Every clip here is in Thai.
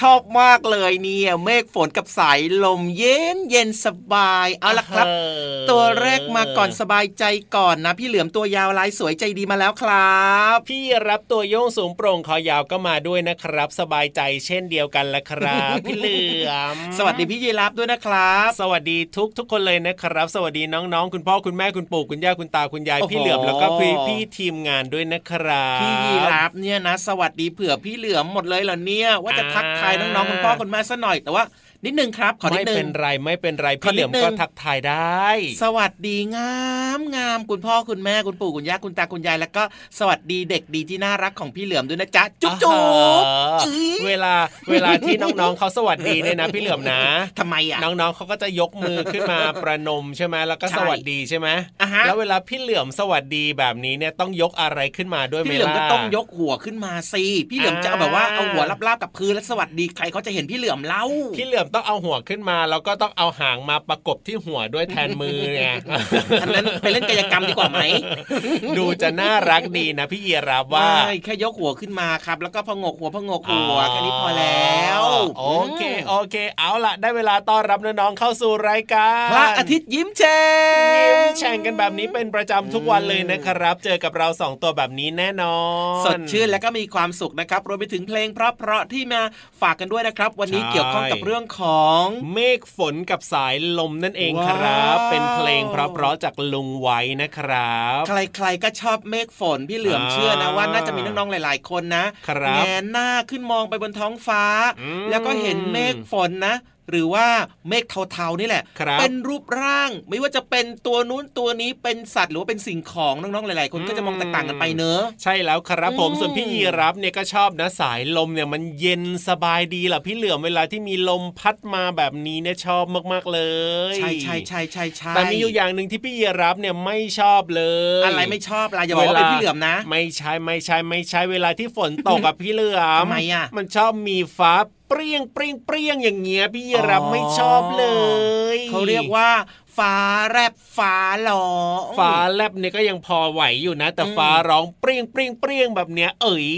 ชอบมากเลยเนี่ยเมฆฝนกับสายลมเย็นเย็นสบาย เอาละครับ ตัวแรกมาก่อนสบายใจก่อนนะ พี่เหลือมตัวยาวลายสวยใจดีมาแล้วครับ พี่รับตัวโยงสูงโปร่งคอยาวก็มาด้วยนะครับ สบายใจเช่นเดียวกันละครับ พี่เหลือม สวัสดีพี่ยีรับด้วยนะครับ สวัสดีทุกทุกคนเลยนะครับ สวัสดีน้องๆ คุณพ่อคุณแม่คุณปู่คุณย่าคุณตาคุณยายโอ้โหพี่เหลือมแล้วก็พี่พี่ทีมงานด้วยนะครับ พี่ยีรับเนี่ยนะ สวัสดีเผื่อพี่เหลือมหมดเลยเหรอเนี่ยว่าจะทักทายน้องๆคุณพ่อคุณแม่ซะหน่อยแต่ว่า นิดนึงครับ ขอนิไม่ดนึเป็งนไรไม่เป็นไรขอพี่เหลือมนิดนึงก็ทักทายได้ สวัสดีงามงามคุณพ่อคุณแม่คุณปู่คุณย่าคุณตาคุณยายแล้วก็สวัสดีเด็กดีที่น่ารักของพี่เหลือมด้วยนะจ๊ะจุ๊บจุ๊บอ่าอื้อเวลาเวลาที่น้องๆเขาสวัสดีเนี่ยนะ พี่เหลือมนะทำไมอะน้องๆเขาก็จะยกมือขึ้นมาประนมใช่ไหมแล้วก็ใช่สวัสดีใช่ไหมอะฮะแล้วเวลาพี่เหลือมสวัสดีแบบนี้เนี่ยต้องยกอะไรขึ้นมาด้วยไหมพี่เหลือมล่ะก็ต้องยกหัวขึ้นมาสิพี่เหลือมจะเอาแบบว่าอ่าเอาหัวลาบๆกับพื้นแล้วสวัสดีใครเขาจะเห็นพี่เหลือมเล่าพี่เหลือมต้องเอาหัวขึ้นมา แล้วก็ต้องเอาหางมาประกบที่หัวด้วยแทนมือไงอันนั้นไปเล่นกายกรรมดีกว่าไหมดูจะน่ารักดีนะพี่เยียรับว่าไม่แค่ยกหัวขึ้นมาครับ แล้วก็พองกหัวพองกหัวแค่นี้พอแล้วโอเคโอเค เอาล่ะ ได้เวลาต้อนรับน้องๆเข้าสู่รายการพระอาทิตย์ยิ้มแฉ่ยิ้มงแฉ่งกันแบบนี้เป็นประจำทุกวันเลยนะครับ เจอกับเราสองตัวแบบนี้แน่นอน สดชื่นและก็มีความสุขนะครับรวมไปถึงเพลงเพราะๆที่มาฝากกันด้วยนะครับ วันนี้ใช่เกี่ยวข้องกับเรื่องของเมฆฝนกับสายลมนั่นเองครับว้าวเป็นเพลงเพราะๆจากลุงไว้นะครับ ใครๆก็ชอบเมฆฝนพี่เหลือมอ่าเชื่อนะว่าน่าจะมีน้องๆหลาย ๆ คนนะครับแงนหน้าขึ้นมองไปบนท้องฟ้าอืมแล้วก็เห็นเมฆฝนนะ หรือว่าเมฆเทาๆนี่แหละครับเป็นรูปร่าง ไม่ว่าจะเป็นตัวนู้นตัวนี้เป็นสัตว์หรือว่าเป็นสิ่งของน้องๆหลายๆ คนก็จะมองแตกต่างกันไปเนอะใช่แล้วครับผมอืมส่วนพี่ยีรับเนี่ยก็ชอบนะสายลมเนี่ยมันเย็นสบายดีล่ะพี่เหลือมเวลาที่มีลมพัดมาแบบนี้เนี่ยชอบมากๆเลย ใช่ใช่ใช่ใช่ใช่แต่มีอยู่อย่างหนึ่งที่พี่ยีรับเนี่ยไม่ชอบเลย อะไรไม่ชอบล่ะอย่าบอกว่าเป็นพี่เหลือมนะ ไม่ใช่ไม่ใช่ไม่ใช่เวลาที่ฝนตกกับพี่เหลือมทำไมอะมันชอบมีฟ้า เปรี้ยงเปรี้ยงเปรี้ยงอย่างเงี้ยพี่ยีรับอ๋อไม่ชอบเลย เขาเรียกว่าฟ้าแรบฟ้าหลองฟ้าแลบเนี่ยก็ยังพอไหวอยู่นะ แต่อืมฟ้าร้องเปรี้ยงเปรี้ยงเปรี้ยงแบบเนี้ย เอ๋ย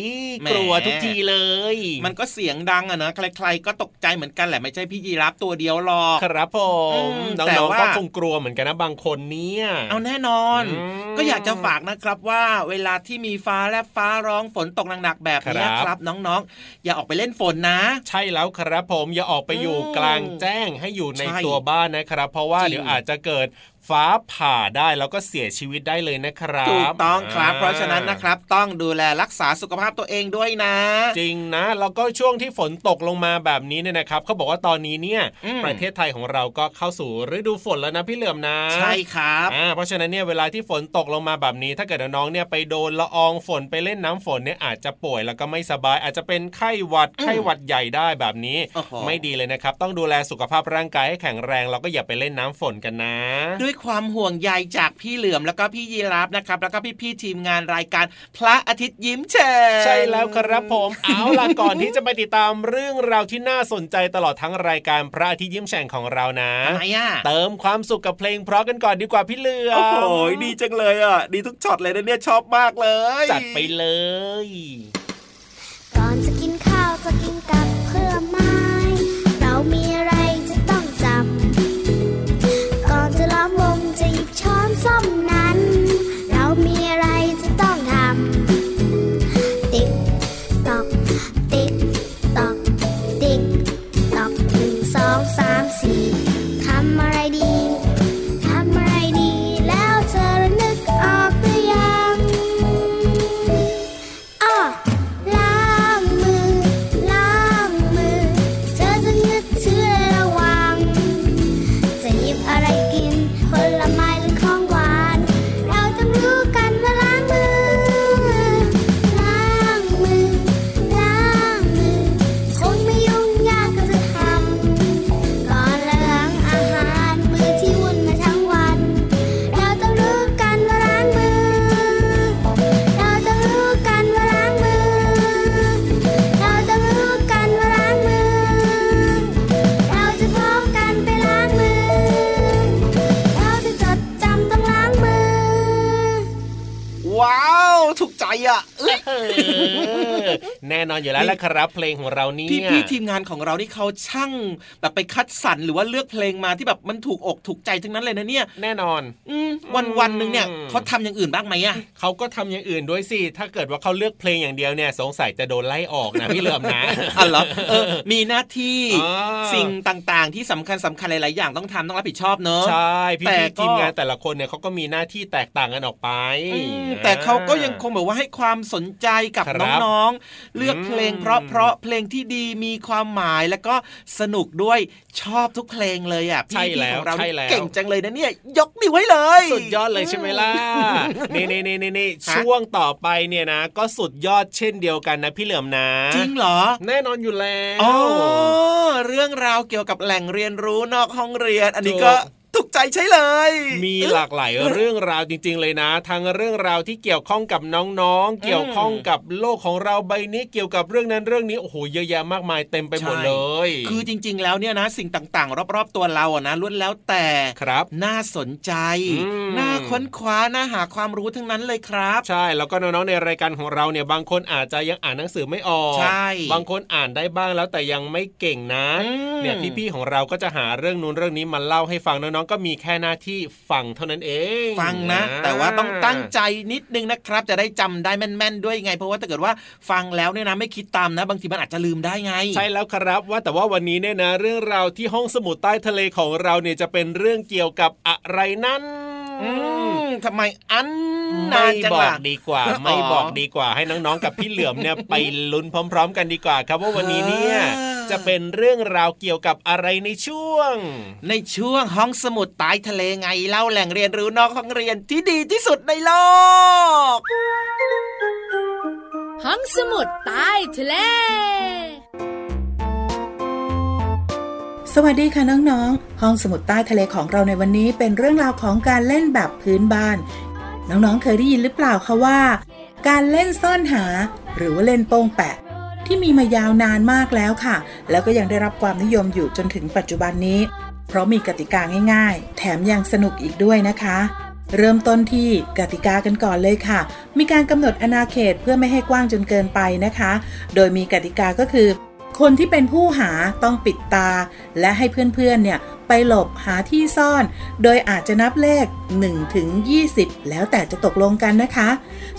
แหมกลัวทุกทีเลย มันก็เสียงดังอะนะใครๆก็ตกใจเหมือนกันแหละไม่ใช่พี่ยีรับตัวเดียวหรอกครับผอืมมน้แต่องๆว่าก็คงกลัวเหมือนกันนะบางคนเนี่ยเอาแน่นอนอืมก็อยากจะฝากนะครับว่าเวลาที่มีฟ้าแลบฟ้าร้องฝนตกหนักๆแบบนี้ครับครับน้องๆ อย่าออกไปเล่นฝนนะ ใช่แล้วครับผมอย่าออกไปอยู่อืมกลางแจ้งให้อยู่ในใช่ตัวบ้านนะครับ เพราะว่าจริงเดี๋ยวอาจจะเกิด ฟ้าผ่าได้แล้วก็เสียชีวิตได้เลยนะครับถูกต้องครับเพราะฉะนั้นนะครับ ต้องดูแลรักษาสุขภาพตัวเองด้วยนะ จริงนะ แล้วก็ช่วงที่ฝนตกลงมาแบบนี้เนี่ยนะครับเขาบอกว่าตอนนี้เนี่ยอืมประเทศไทยของเราก็เข้าสู่ฤดูฝนแล้วนะพี่เหลือมนะ ใช่ครับอ่าเพราะฉะนั้นเนี่ยเวลาที่ฝนตกลงมาแบบนี้ ถ้าเกิดน้องๆเนี่ยไปโดนละอองฝนไปเล่นน้ำฝนเนี่ยอาจจะป่วยแล้วก็ไม่สบาย อาจจะเป็นไข้หวัดไข้หวัดใหญ่ได้แบบนี้โอ้โหไม่ดีเลยนะครับ ต้องดูแลสุขภาพร่างกายให้แข็งแรงแล้วก็อย่าไปเล่นน้ำฝนกันนะด้วยความห่วงใยจากพี่เหลือมแล้วก็พี่ยีราฟนะครับ แล้วก็พี่ๆทีมงานรายการพระอาทิตย์ยิ้มแฉ่งใช่แล้วครับผม เอาล่ะก่อนที่จะไปติดตามเรื่องราวที่น่าสนใจตลอดทั้งรายการพระอาทิตย์ยิ้มแฉ่งของเรานะทำไมอะเติมความสุขกับเพลงเพราะกันก่อนดีกว่าพี่เหลือมโอ้โหดีจังเลยอะดีทุกช็อตเลยนะเนี่ยชอบมากเลย จัดไปเลย ช้ ว้าว ถูกใจอะเอ้ยเออแน่นอนอยู่แล้วแหละครับ เพลงของเรานี่พี่พี่ทีมงานของเราที่เขาช่างแบบไปคัดสรรหรือว่าเลือกเพลงมาที่แบบมันถูกอกถูกใจทั้งนั้นเลยนะเนี่ย แน่นอนอืมวันวันหนึ่งเนี่ยอืมเขาทำอย่างอื่นบ้างไหมอะเขาก็ทำอย่างอื่นด้วยสิถ้าเกิดว่าเขาเลือกเพลงอย่างเดียวเนี่ยสงสัยจะโดนไล่ออกนะพี่เหลิมนะอ๋อเหรอเออมีหน้าที่อ่าสิ่งต่างๆ ที่สำคัญสำคัญหลายๆอย่างต้องทำต้องรับผิดชอบเนอะใช่พี่แต่พี่ก็ทีมงานแต่ละคนเนี่ยเขาก็มีหน้าที่แตกต่างกันออกไปอืมแต่เขาก็ยังคงแบบว่าให้ความสนใจกับครับน้องๆ เลือกเพลงอืมเพราะเพราะเพลงที่ดีมีความหมายแล้วก็สนุกด้วยชอบทุกเพลงเลยอะพี่ใช่พี่แล้ขวองเราใช่แล้วเก่งจังเลยนะเนี่ยยกนิ้วให้เลย สุดยอดเลยใช่ไหมล่ะนี่นี่นี่นี่ฮะช่วงต่อไปเนี่ยนะ ก็สุดยอดเช่นเดียวกันนะพี่เหลิมนะ จริงเหรอ แน่นอนอยู่แล้วอ๋อเรื่องราวเกี่ยวกับแหล่งเรียนรู้นอกห้องเรียน อันนี้ก็ถูก ใจใช่เลย มีหลากหลายเรื่องราวจริง ๆ เลยนะ ทั้งเรื่องราวที่เกี่ยวข้องกับน้องๆ เกี่ยวข้องกับโลกของเราใบนี้เกี่ยวกับเรื่องนั้นเรื่องนี้โอ้โหเยอะแยะมากมายเต็มไปหมดเลย คือจริง ๆ แล้วเนี่ยนะสิ่งต่างๆ รอบๆตัวเราอะนะล้วนแล้วแต่ครับน่าสนใจอืมน่าค้นคว้าน่าหาความรู้ทั้งนั้นเลยครับ ใช่แล้วก็น้องๆในรายการของเราเนี่ยบางคนอาจจะยังอ่านหนังสือไม่ออกใช่บางคนอ่านได้บ้างแล้วแต่ยังไม่เก่งนะอืมเนี่ยพี่ๆของเราก็จะหาเรื่องนู้นเรื่องนี้มาเล่าให้ฟังน้องๆก็มีแค่หน้าที่ฟังเท่านั้นเอง ฟังนะ แต่ว่าต้องตั้งใจนิดนึงนะครับ จะได้จำได้แม่นๆด้วยไง เพราะว่าถ้าเกิดว่าฟังแล้วเนี่ยนะไม่คิดตามนะ บางทีมันอาจจะลืมได้ไง ใช่แล้วครับว่าแต่ว่าวันนี้เนี่ยนะ เรื่องราวที่ห้องสมุดใต้ทะเลของเราเนี่ยจะเป็นเรื่องเกี่ยวกับอะไรนั้นอืมทำไมอันไม่นานจังบอกล่ะดีกว่าอ๋อไม่บอกดีกว่า ให้น้องๆกับพี่เหลือมเนี่ยไปลุ้นพร้อม ๆ กันดีกว่า ครับว่าวันนี้เนี่ยเออ จะเป็นเรื่องราวเกี่ยวกับอะไรในช่วง ในช่วงห้องสมุดใต้ทะเลไงเล่าแหล่งเรียนรู้นอกห้องเรียนที่ดีที่สุดในโลก ห้องสมุดใต้ทะเลสวัสดีค่ะน้องๆ ห้องสมุดใต้ทะเลของเราในวันนี้เป็นเรื่องราวของการเล่นแบบพื้นบ้าน น้องๆ เคยได้ยินหรือเปล่าคะว่า การเล่นซ่อนหา หรือว่าเล่นโป้งแปะ ที่มีมายาวนานมากแล้วค่ะ แล้วก็ยังได้รับความนิยมอยู่จนถึงปัจจุบันนี้ เพราะมีกติกาง่ายๆ แถมยังสนุกอีกด้วยนะคะ เริ่มต้นที่กติกากันก่อนเลยค่ะ มีการกำหนดอนาเขตเพื่อไม่ให้กว้างจนเกินไปนะคะ โดยมีกติกาก็คือ คนที่เป็นผู้หาต้องปิดตา และให้เพื่อนๆเนี่ยไปหลบหาที่ซ่อน โดยอาจจะนับเลข1ถึง20 แล้วแต่จะตกลงกันนะคะ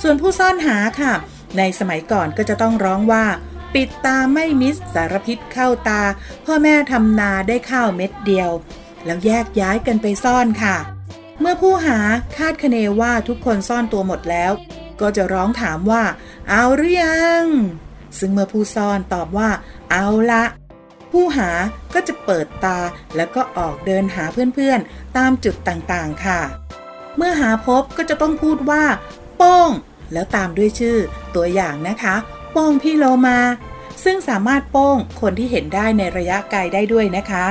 ส่วนผู้ซ่อนหาค่ะ ในสมัยก่อนก็จะต้องร้องว่า ปิดตาไม่มิดสารพิษเข้าตา พ่อแม่ทำนาได้ข้าวเม็ดเดียว แล้วแยกย้ายกันไปซ่อนค่ะ เมื่อผู้หาคาดคะเนว่าทุกคนซ่อนตัวหมดแล้ว ก็จะร้องถามว่า เอาหรือยัง ซึ่งเมื่อผู้ซ่อนตอบว่า เอาละ ผู้หาก็จะเปิดตาแล้วก็ออกเดินหาเพื่อนๆ ตามจุดต่างๆค่ะ เมื่อหาพบก็จะต้องพูดว่า โป้ง แล้วตามด้วยชื่อตัวอย่างนะคะ โป้งพี่โลมา ซึ่งสามารถโป้งคนที่เห็นได้ในระยะไกลได้ด้วยนะคะ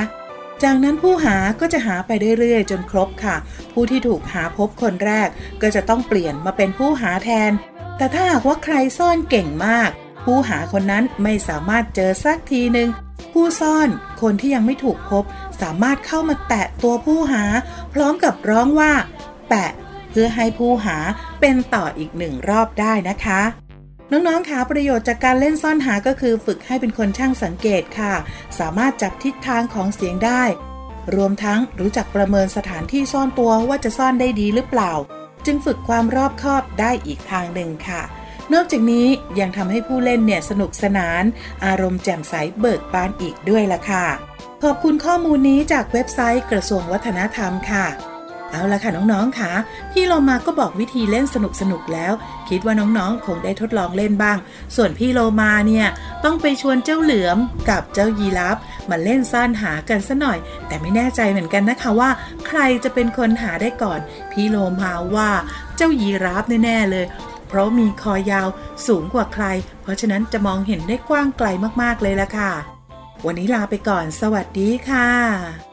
จากนั้นผู้หาก็จะหาไปเรื่อยๆ จนครบค่ะ ผู้ที่ถูกหาพบคนแรกก็จะต้องเปลี่ยนมาเป็นผู้หาแทน แต่ถ้าหากว่าใครซ่อนเก่งมาก ผู้หาคนนั้นไม่สามารถเจอสักทีหนึ่งผู้ซ่อนคนที่ยังไม่ถูกพบ สามารถเข้ามาแตะตัวผู้หา พร้อมกับร้องว่า แปะ เพื่อให้ผู้หาเป็นต่ออีกหนึ่งรอบได้นะคะ น้องๆคะประโยชน์จากการเล่นซ่อนหาก็คือฝึกให้เป็นคนช่างสังเกตค่ะ สามารถจับทิศทางของเสียงได้ รวมทั้งรู้จักประเมินสถานที่ซ่อนตัวว่าจะซ่อนได้ดีหรือเปล่า จึงฝึกความรอบคอบได้อีกทางหนึ่งค่ะ นอกจากนี้ยังทำให้ผู้เล่นเนี่ยสนุกสนาน อารมณ์แจ่มใสเบิกบานอีกด้วยล่ะค่ะ ขอบคุณข้อมูลนี้จากเว็บไซต์กระทรวงวัฒนธรรมค่ะ เอาละค่ะน้องๆค่ะ พี่โลมาก็บอกวิธีเล่นสนุกๆแล้ว คิดว่าน้องๆ คงได้ทดลองเล่นบ้าง ส่วนพี่โลมาเนี่ยต้องไปชวนเจ้าเหลือมกับเจ้ายีราฟมาเล่นซ่อนหากันซะหน่อย แต่ไม่แน่ใจเหมือนกันนะคะว่า ใครจะเป็นคนหาได้ก่อน พี่โลมาว่าเจ้ายีราฟแน่ๆเลยเพราะมีคอยาวสูงกว่าใคร เพราะฉะนั้นจะมองเห็นได้กว้างไกลมากๆเลยละค่ะ วันนี้ลาไปก่อน สวัสดีค่ะ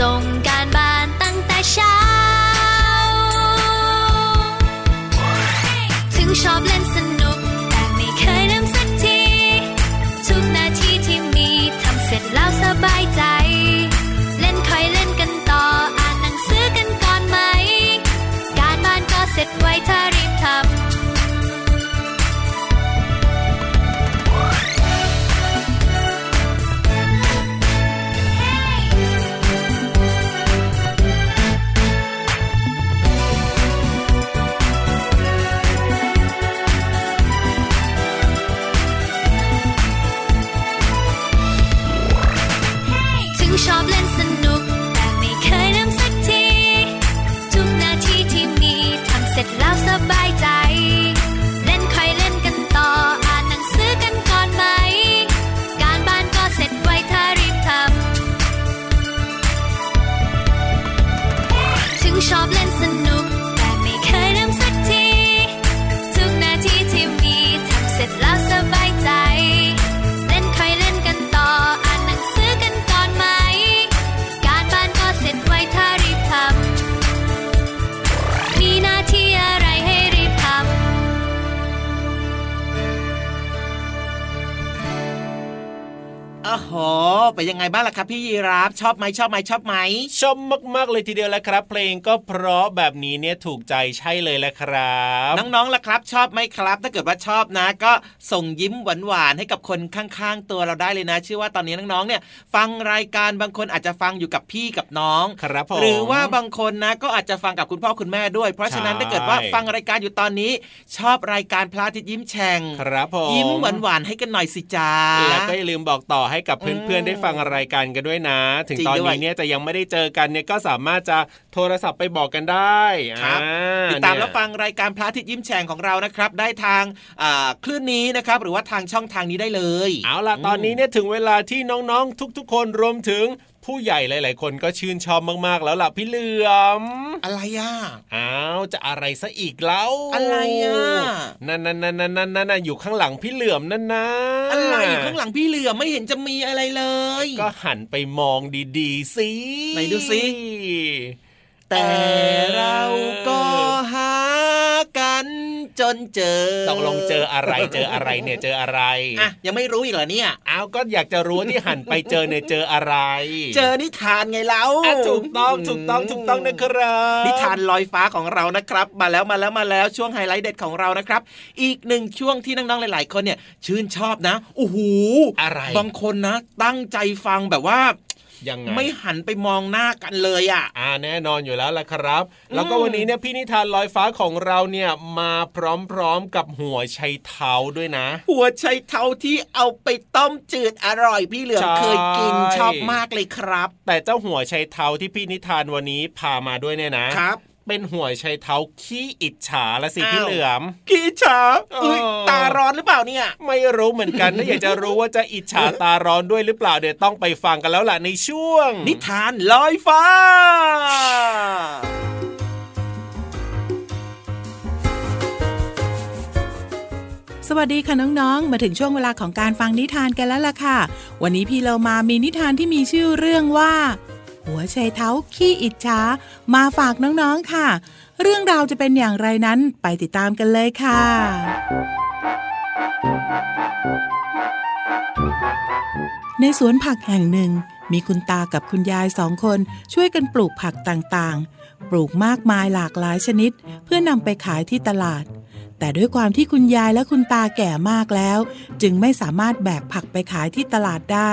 รี เป็นยังไงบ้างล่ะครับพี่ยีรับชอบไหมชอบไหมชอบไหมชอบมากๆเลยทีเดียวแหละครับ เพลงก็เพราะแบบนี้เนี่ยถูกใจใช่เลยแหละครับ น้องๆล่ะครับ ชอบไหมครับ ถ้าเกิดว่าชอบนะ ก็ส่งยิ้มหวานๆให้กับคนข้างๆ ตัวเราได้เลยนะเชื่อว่าตอนนี้น้องๆเนี่ย ฟังรายการบางคนอาจจะฟังอยู่กับพี่กับน้องครับผมหรือว่าบางคนนะก็อาจจะฟังกับคุณพ่อคุณแม่ด้วย เพราะฉะนั้นใช่ถ้าเกิดว่าฟังรายการอยู่ตอนนี้ ชอบรายการพระอาทิตย์ยิ้มแฉ่งครับผมยิ้มหวานๆให้กันหน่อยสิจ้าแล้วก็อย่าลืมบอกต่อให้กับเพื่อนๆได้ฟังรายการกันด้วยนะ ถึงจริงตอนด้วยนี้เนี่ยจะยังไม่ได้เจอกันเนี่ยก็สามารถจะโทรศัพท์ไปบอกกันได้ครับอ่ติดตามเนี่ยรับฟังรายการพระอาทิตย์ยิ้มแฉ่งของเรานะครับ ได้ทางอ่าคลื่นนี้นะครับ หรือว่าทางช่องทางนี้ได้เลย เอาล่ะตอนนี้เนี่ยถึงเวลาที่น้องๆทุก ๆ คนรวมถึง ผู้ใหญ่หลาย ๆ คนก็ชื่นชอบมาก ๆ แล้วล่ะพี่เหลือม อะไรอะอ้าวจะอะไรซะอีกแล้วอะไรอะนั่นนั่นนั่นนั่นนั่นนั่นอยู่ข้างหลังพี่เหลือมนั่นนะอะไรอยู่ข้างหลังพี่เหลือไม่เห็นจะมีอะไรเลย ก็หันไปมองดีๆสิไหนดูสิแต่เราก็หากัน จนเจอต้องลงเจออะไรเจออะไรเนี่ยเจออะไรอะยังไม่รู้อีกเหรอเนี่ยอ้าวก็อยากจะรู้ว่าที่หันไปเจอเนี่ยเจออะไร เจอนิทานไงเล่าอะถูกต้องถูกต้องถูกต้องนะครับนิทานลอยฟ้าของเรานะครับ มาแล้วมาแล้วมาแล้วช่วงไฮไลท์เด็ดของเรานะครับ อีกหนึ่งช่วงที่น้องๆหลาย ๆ คนเนี่ยชื่นชอบนะโอ้โหอะไร บางคนนะ ตั้งใจฟังแบบว่า ยังไงไม่หันไปมองหน้ากันเลยอะ อ่าแน่นอนอยู่แล้วล่ะครับ แล้วก็วันนี้เนี่ยพี่นิทานลอยฟ้าของเราเนี่ยมาพร้อมๆกับหัวไชัยเท้าด้วยนะ หัวไชเท้าที่เอาไปต้มจืดอร่อยพี่เหลือมใช่เคยกินชอบมากเลยครับ แต่เจ้าหัวไชัยเท้าที่พี่นิทานวันนี้พามาด้วยเนี่ยนะครับ เป็นหัวไชัยเท้าขี้อิจฉาละสิอ้าวพี่เหลือมกี่ฉาเอ้ยเออตาร้อนหรือเปล่าเนี่ย ไม่รู้เหมือนกันถ้าอยากจะรู้ว่าจะอิจฉาตาร้อนด้วยหรือเปล่าเดี๋ยวต้องไปฟังกันแล้วล่ะในช่วง นิทานลอยฟ้าสวัสดีค่ะน้องๆ มาถึงช่วงเวลาของการฟังนิทานกันแล้วล่ะค่ะ วันนี้พี่เรามามีนิทานที่มีชื่อเรื่องว่า หัวไชเท้าขี้อิจฉามาฝากน้องๆค่ะ เรื่องราวจะเป็นอย่างไรนั้นไปติดตามกันเลยค่ะในสวนผักแห่งหนึ่ง มีคุณตากับคุณยายสองคนช่วยกันปลูกผักต่างๆ ปลูกมากมายหลากหลายชนิด เพื่อนำไปขายที่ตลาด แต่ด้วยความที่คุณยายและคุณตาแก่มากแล้ว จึงไม่สามารถแบกผักไปขายที่ตลาดได้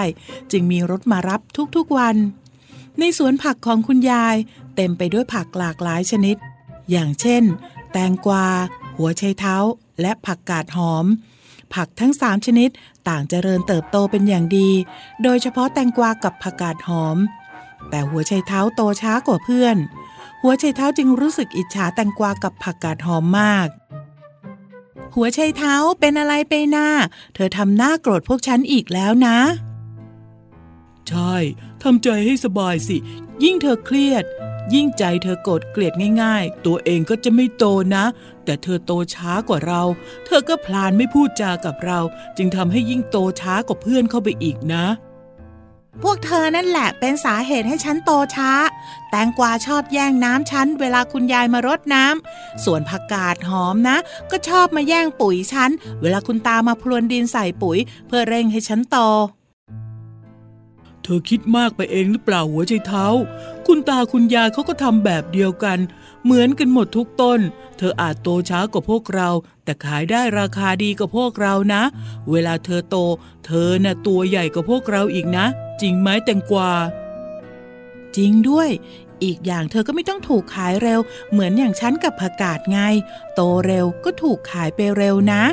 จึงมีรถมารับทุกๆวัน ในสวนผักของคุณยายเต็มไปด้วยผักหลากหลายชนิด อย่างเช่น แตงกวา หัวไชเท้า และผักกาดหอม ผักทั้งสามชนิดต่างเจริญเติบโตเป็นอย่างดี โดยเฉพาะแตงกวากับผักกาดหอม แต่หัวไชเท้าโตช้ากว่าเพื่อน หัวไชเท้าจึงรู้สึกอิจฉาแตงกวากับผักกาดหอมมาก หัวไชเท้าเป็นอะไรไปหน้า เธอทำหน้าโกรธพวกฉันอีกแล้วนะ ใช่ ทำใจให้สบายสิ ยิ่งเธอเครียด ยิ่งใจเธอโกรธเกลียดง่ายๆ ตัวเองก็จะไม่โตนะ แต่เธอโตช้ากว่าเรา เธอก็พลานไม่พูดจากับเรา จึงทำให้ยิ่งโตช้ากว่าเพื่อนเข้าไปอีกนะ พวกเธอนั่นแหละเป็นสาเหตุให้ฉันโตช้า แตงกวาชอบแย่งน้ำฉันเวลาคุณยายมารดน้ำ ส่วนผักกาดหอมนะ ก็ชอบมาแย่งปุ๋ยฉัน เวลาคุณตามาพรวนดินใส่ปุ๋ย เพื่อเร่งให้ฉันโต ธอคิดมากไปเองหรือเปล่าหัวใจเท้า คุณตาคุณยายเขาก็ทำแบบเดียวกัน เหมือนกันหมดทุกต้น เธออาจโตช้ากว่าพวกเรา แต่ขายได้ราคาดีกว่าพวกเรานะ เวลาเธอโต เธอน่ะตัวใหญ่กว่าพวกเราอีกนะ จริงไหมแตงกวา จริงด้วย อีกอย่างเธอก็ไม่ต้องถูกขายเร็ว เหมือนอย่างฉันกับผักกาดไง โตเร็วก็ถูกขายไปเร็วนะ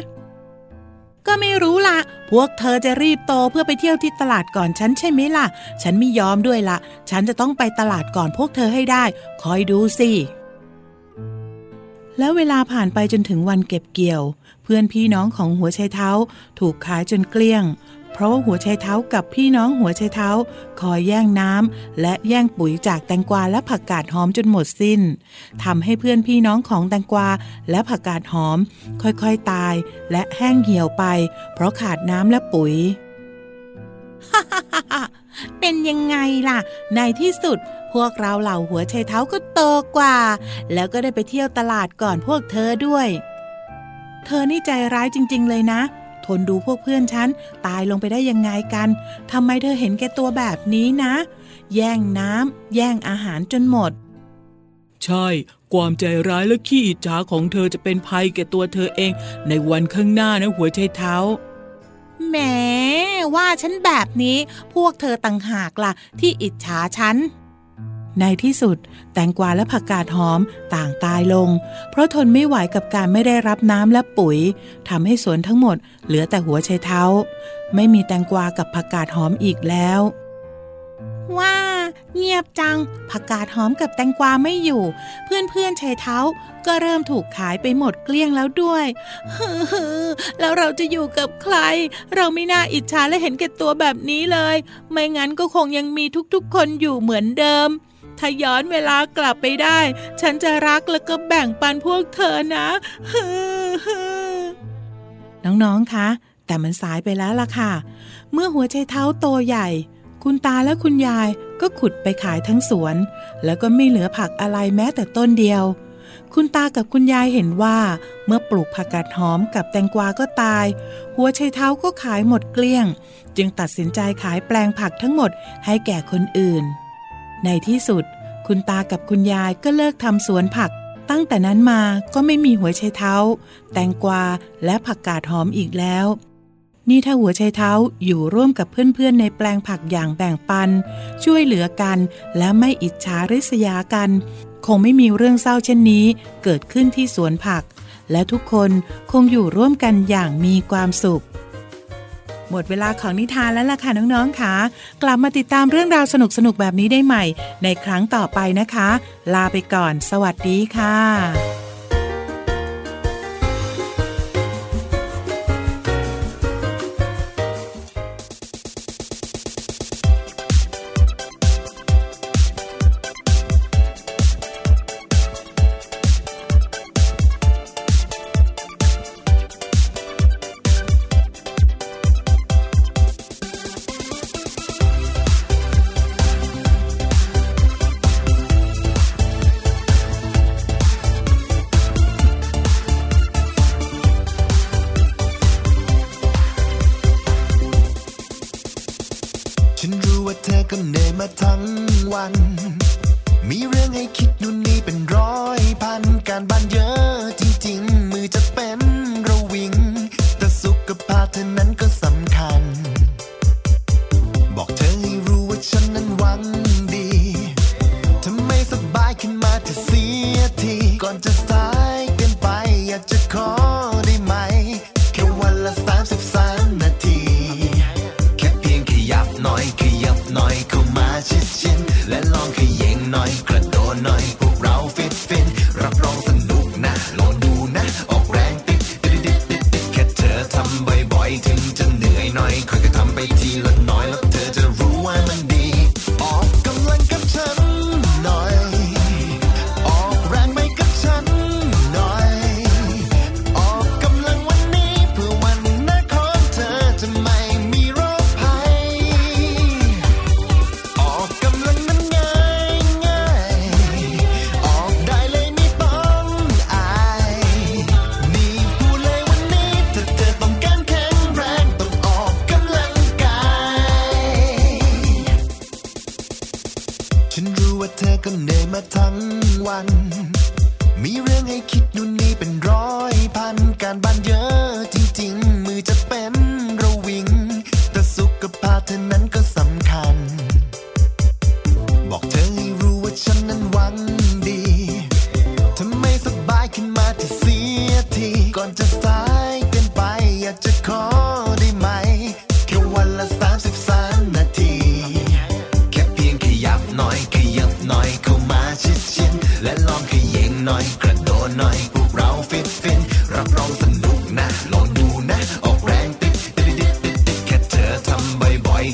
ก็ไม่รู้ละพวกเธอจะรีบโตเพื่อไปเที่ยวที่ตลาดก่อนฉันใช่ไหมล่ะ ฉันไม่ยอมด้วยละฉันจะต้องไปตลาดก่อนพวกเธอให้ได้ คอยดูสิแล้วเวลาผ่านไปจนถึงวันเก็บเกี่ยว เพื่อนพี่น้องของหัวไชเท้า ถูกขายจนเกลี้ยง เพราะว่าหัวไชเท้ากับพี่น้องหัวไชเท้า คอยแย่งน้ำและแย่งปุ๋ยจากแตงกวาและผักกาดหอมจนหมดสิ้นทำให้เพื่อนพี่น้องของแตงกวาและผักกาดหอม ค่อยๆตาย และแห้งเหี่ยวไป เพราะขาดน้ำและปุ๋ยเป็นยังไงล่ะ ในที่สุดพวกเราเหล่าหัวไชเท้าก็โตกว่า แล้วก็ได้ไปเที่ยวตลาดก่อนพวกเธอด้วย เธอนี่ใจร้ายจริง ๆ เลยนะ ทนดูพวกเพื่อนฉันตายลงไปได้ยังไงกันทำไมเธอเห็นแก่ตัวแบบนี้นะ แย่งน้ำแย่งอาหารจนหมด ใช่ ความใจร้ายและขี้อิจฉาของเธอจะเป็นภัยแก่ตัวเธอเอง ในวันข้างหน้านะหัวใจเท้าแหมว่าฉันแบบนี้ พวกเธอต่างหากล่ะ ที่อิจฉาฉัน ในที่สุด แตงกวาและผักกาดหอมต่างตายลง เพราะทนไม่ไหวกับการไม่ได้รับน้ำและปุ๋ยทำให้สวนทั้งหมดเหลือแต่หัวไชเท้า ไม่มีแตงกวากับผักกาดหอมอีกแล้วว่าเงียบจัง ผักกาดหอมกับแตงกวาไม่อยู่ เพื่อนเพื่อนชายเท้า ก็เริ่มถูกขายไปหมดเกลี้ยงแล้วด้วยฮือแล้วเราจะอยู่กับใคร เราไม่น่าอิจฉาและเห็นแก่ตัวแบบนี้เลย ไม่งั้นก็คงยังมีทุกๆ คนอยู่เหมือนเดิม ถ้าย้อนเวลากลับไปได้ ฉันจะรักแล้วก็แบ่งปันพวกเธอนะฮือน้องๆคะ แต่มันสายไปแล้วล่ะค่ะ เมื่อหัวใจเท้าโตใหญ่ คุณตาและคุณยายก็ขุดไปขายทั้งสวน แล้วก็ไม่เหลือผักอะไรแม้แต่ต้นเดียว คุณตากับคุณยายเห็นว่า เมื่อปลูกผักกาดหอมกับแตงกวาก็ตาย หัวไชเท้าก็ขายหมดเกลี้ยง จึงตัดสินใจขายแปลงผักทั้งหมดให้แก่คนอื่น ในที่สุด คุณตากับคุณยายก็เลิกทำสวนผัก ตั้งแต่นั้นมาก็ไม่มีหัวไชเท้า แตงกวาและผักกาดหอมอีกแล้ว นี่ถ้าหัวไชเท้าอยู่ร่วมกับเพื่อนๆ ในแปลงผักอย่างแบ่งปัน ช่วยเหลือกันและไม่อิจฉาริษยากัน คงไม่มีเรื่องเศร้าเช่นนี้ เกิดขึ้นที่สวนผัก และทุกคนคงอยู่ร่วมกันอย่างมีความสุข หมดเวลาของนิทานแล้วล่ะค่ะน้องๆค่ะ กลับมาติดตามเรื่องราวสนุกๆแบบนี้ได้ใหม่ ในครั้งต่อไปนะคะ ลาไปก่อน สวัสดีค่ะ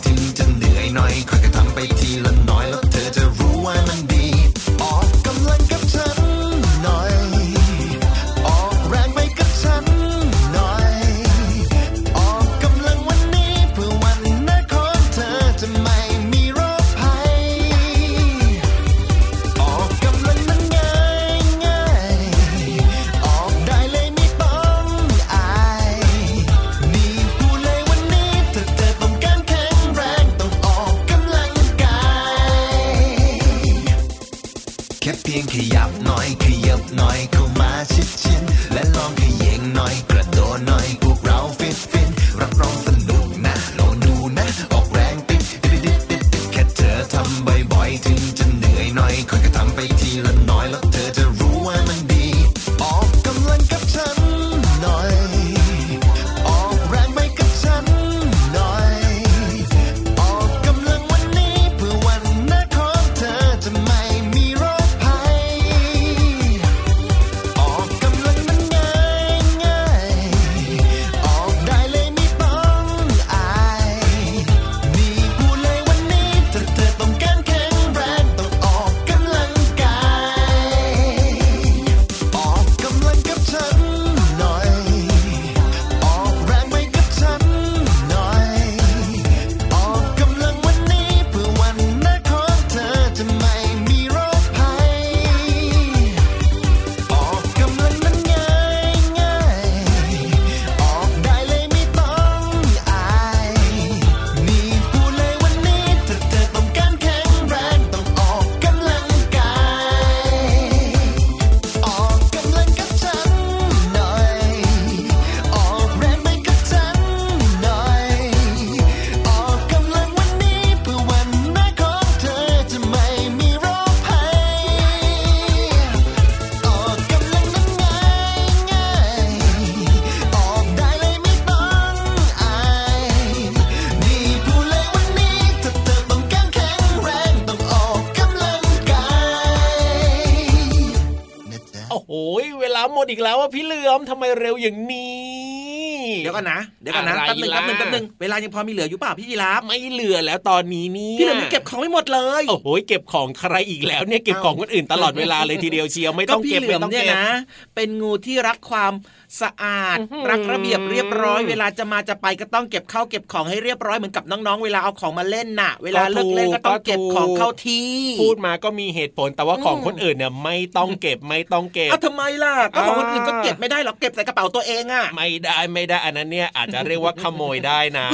ถึงจะเหนื่อยหน่อยค่ อย่างนี้ ยวก่อนนะอะไรแป๊บหนึงล่ะแป๊บหนึงแป๊บหนึงเวลายังพอมีเหลืออยู่เปล่าพี่ยีราฟไม่เหลือแล้วตอนนี้เนี่ยพี่เหลือไม่เก็บของไม่หมดเลยโอ้โหเก็บของใครอีกแล้วเนี่ยเก็บของคนอื่นตลอดเวลาเลยทีเดียวเชียวไม่ต้องพี่เก็บเหลืไม่อมต้องเนี่ยเก็บนะเป็นงูที่รักความสะอาดอื้อหือรักระเบียบเรียบร้อย เวลาจะมาจะไปก็ต้องเก็บข้าวเก็บของให้เรียบร้อยเหมือนกับน้องๆ เวลาเอาของมาเล่นน่ะ เวลาเลิกเล่นก็ต้องเก็บของเข้าที่พูดมาก็มีเหตุผลแต่ว่าของอืมคนอื่นเนี่ยไม่ต้องเก็บไม่ต้องเก็บเอาทำไมล่ะก็ของคนอื่นอ่าก็เก็บไม่ได้หรอกเก็บใส่กระเป๋าตัวเองอะไม่ได้ไม่ได้อันนั้นเนี่ยอาจจะเรียกว่าขโมยได้นะ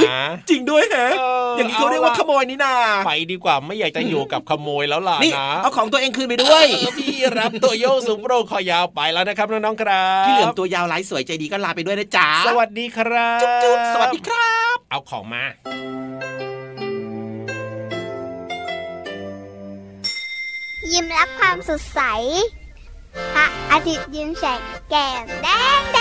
จริงด้วยแฮะเอออย่างนี้เขาเรียกว่าขโมยนี่นาไปดีกว่าไม่อยากจะอยู่กับขโมยแล้วล่ะนี่นะเอาของตัวเองคืนไปด้วยเออพี่รับตัวโยกสูงโปรงคอยาวไปแล้วนะครับน้องๆครับพี่เหลือมตัวยาวลายสวยใจดีก็ลาไปด้วยนะจ๊ะสวัสดีครับจุ๊บๆสวัสดีครับ เอาของมายิ้มรับความสดใส พระอาทิตย์ยิ้มแฉกแก้มแดงแด